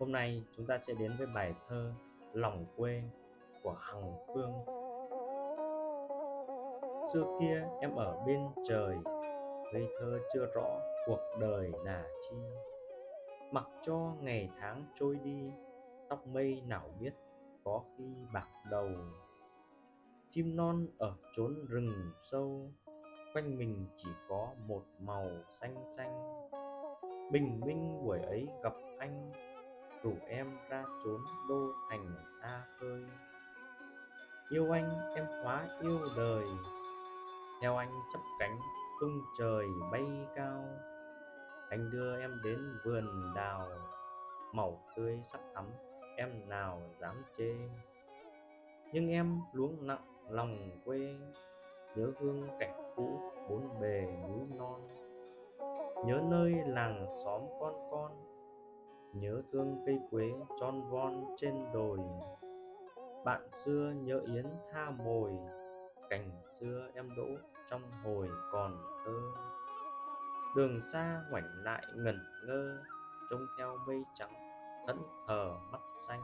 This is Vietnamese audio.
Hôm nay chúng ta sẽ đến với bài thơ Lòng quê của Hằng Phương. Xưa kia em ở bên trời, ngây thơ chưa rõ cuộc đời là chi. Mặc cho ngày tháng trôi đi, tóc mây nào biết có khi bạc đầu. Chim non ở chốn rừng sâu, quanh mình chỉ có một màu xanh xanh. Bình minh buổi ấy gặp anh rủ em ra trốn đô thành xa khơi. Yêu anh, em hóa yêu đời. Theo anh chấp cánh, tung trời bay cao. Anh đưa em đến vườn đào, màu tươi sắc thắm em nào dám chê? Nhưng em luống nặng lòng quê, nhớ hương cảnh cũ bốn bề núi non. Nhớ nơi làng xóm con con nhớ thương cây quế tròn von trên đồi. Bạn xưa nhớ yến tha mồi, cảnh xưa em đỗ trong hồi còn thơ. Đường xa ngoảnh lại ngẩn ngơ, trông theo mây trắng thẫn thờ mắt xanh.